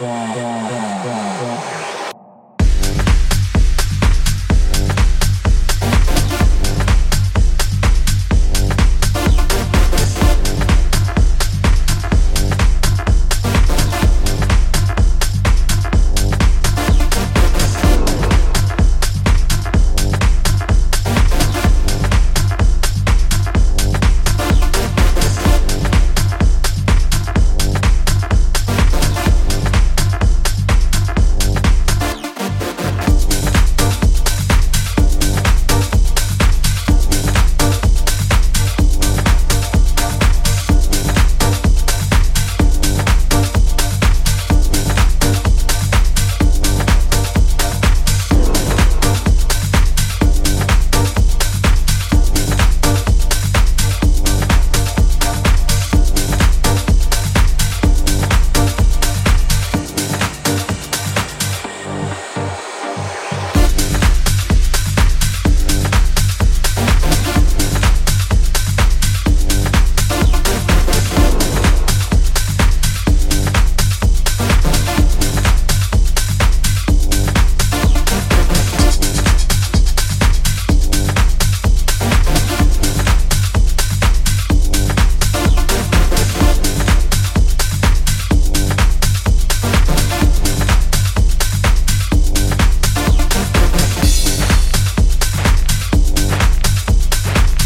Yeah.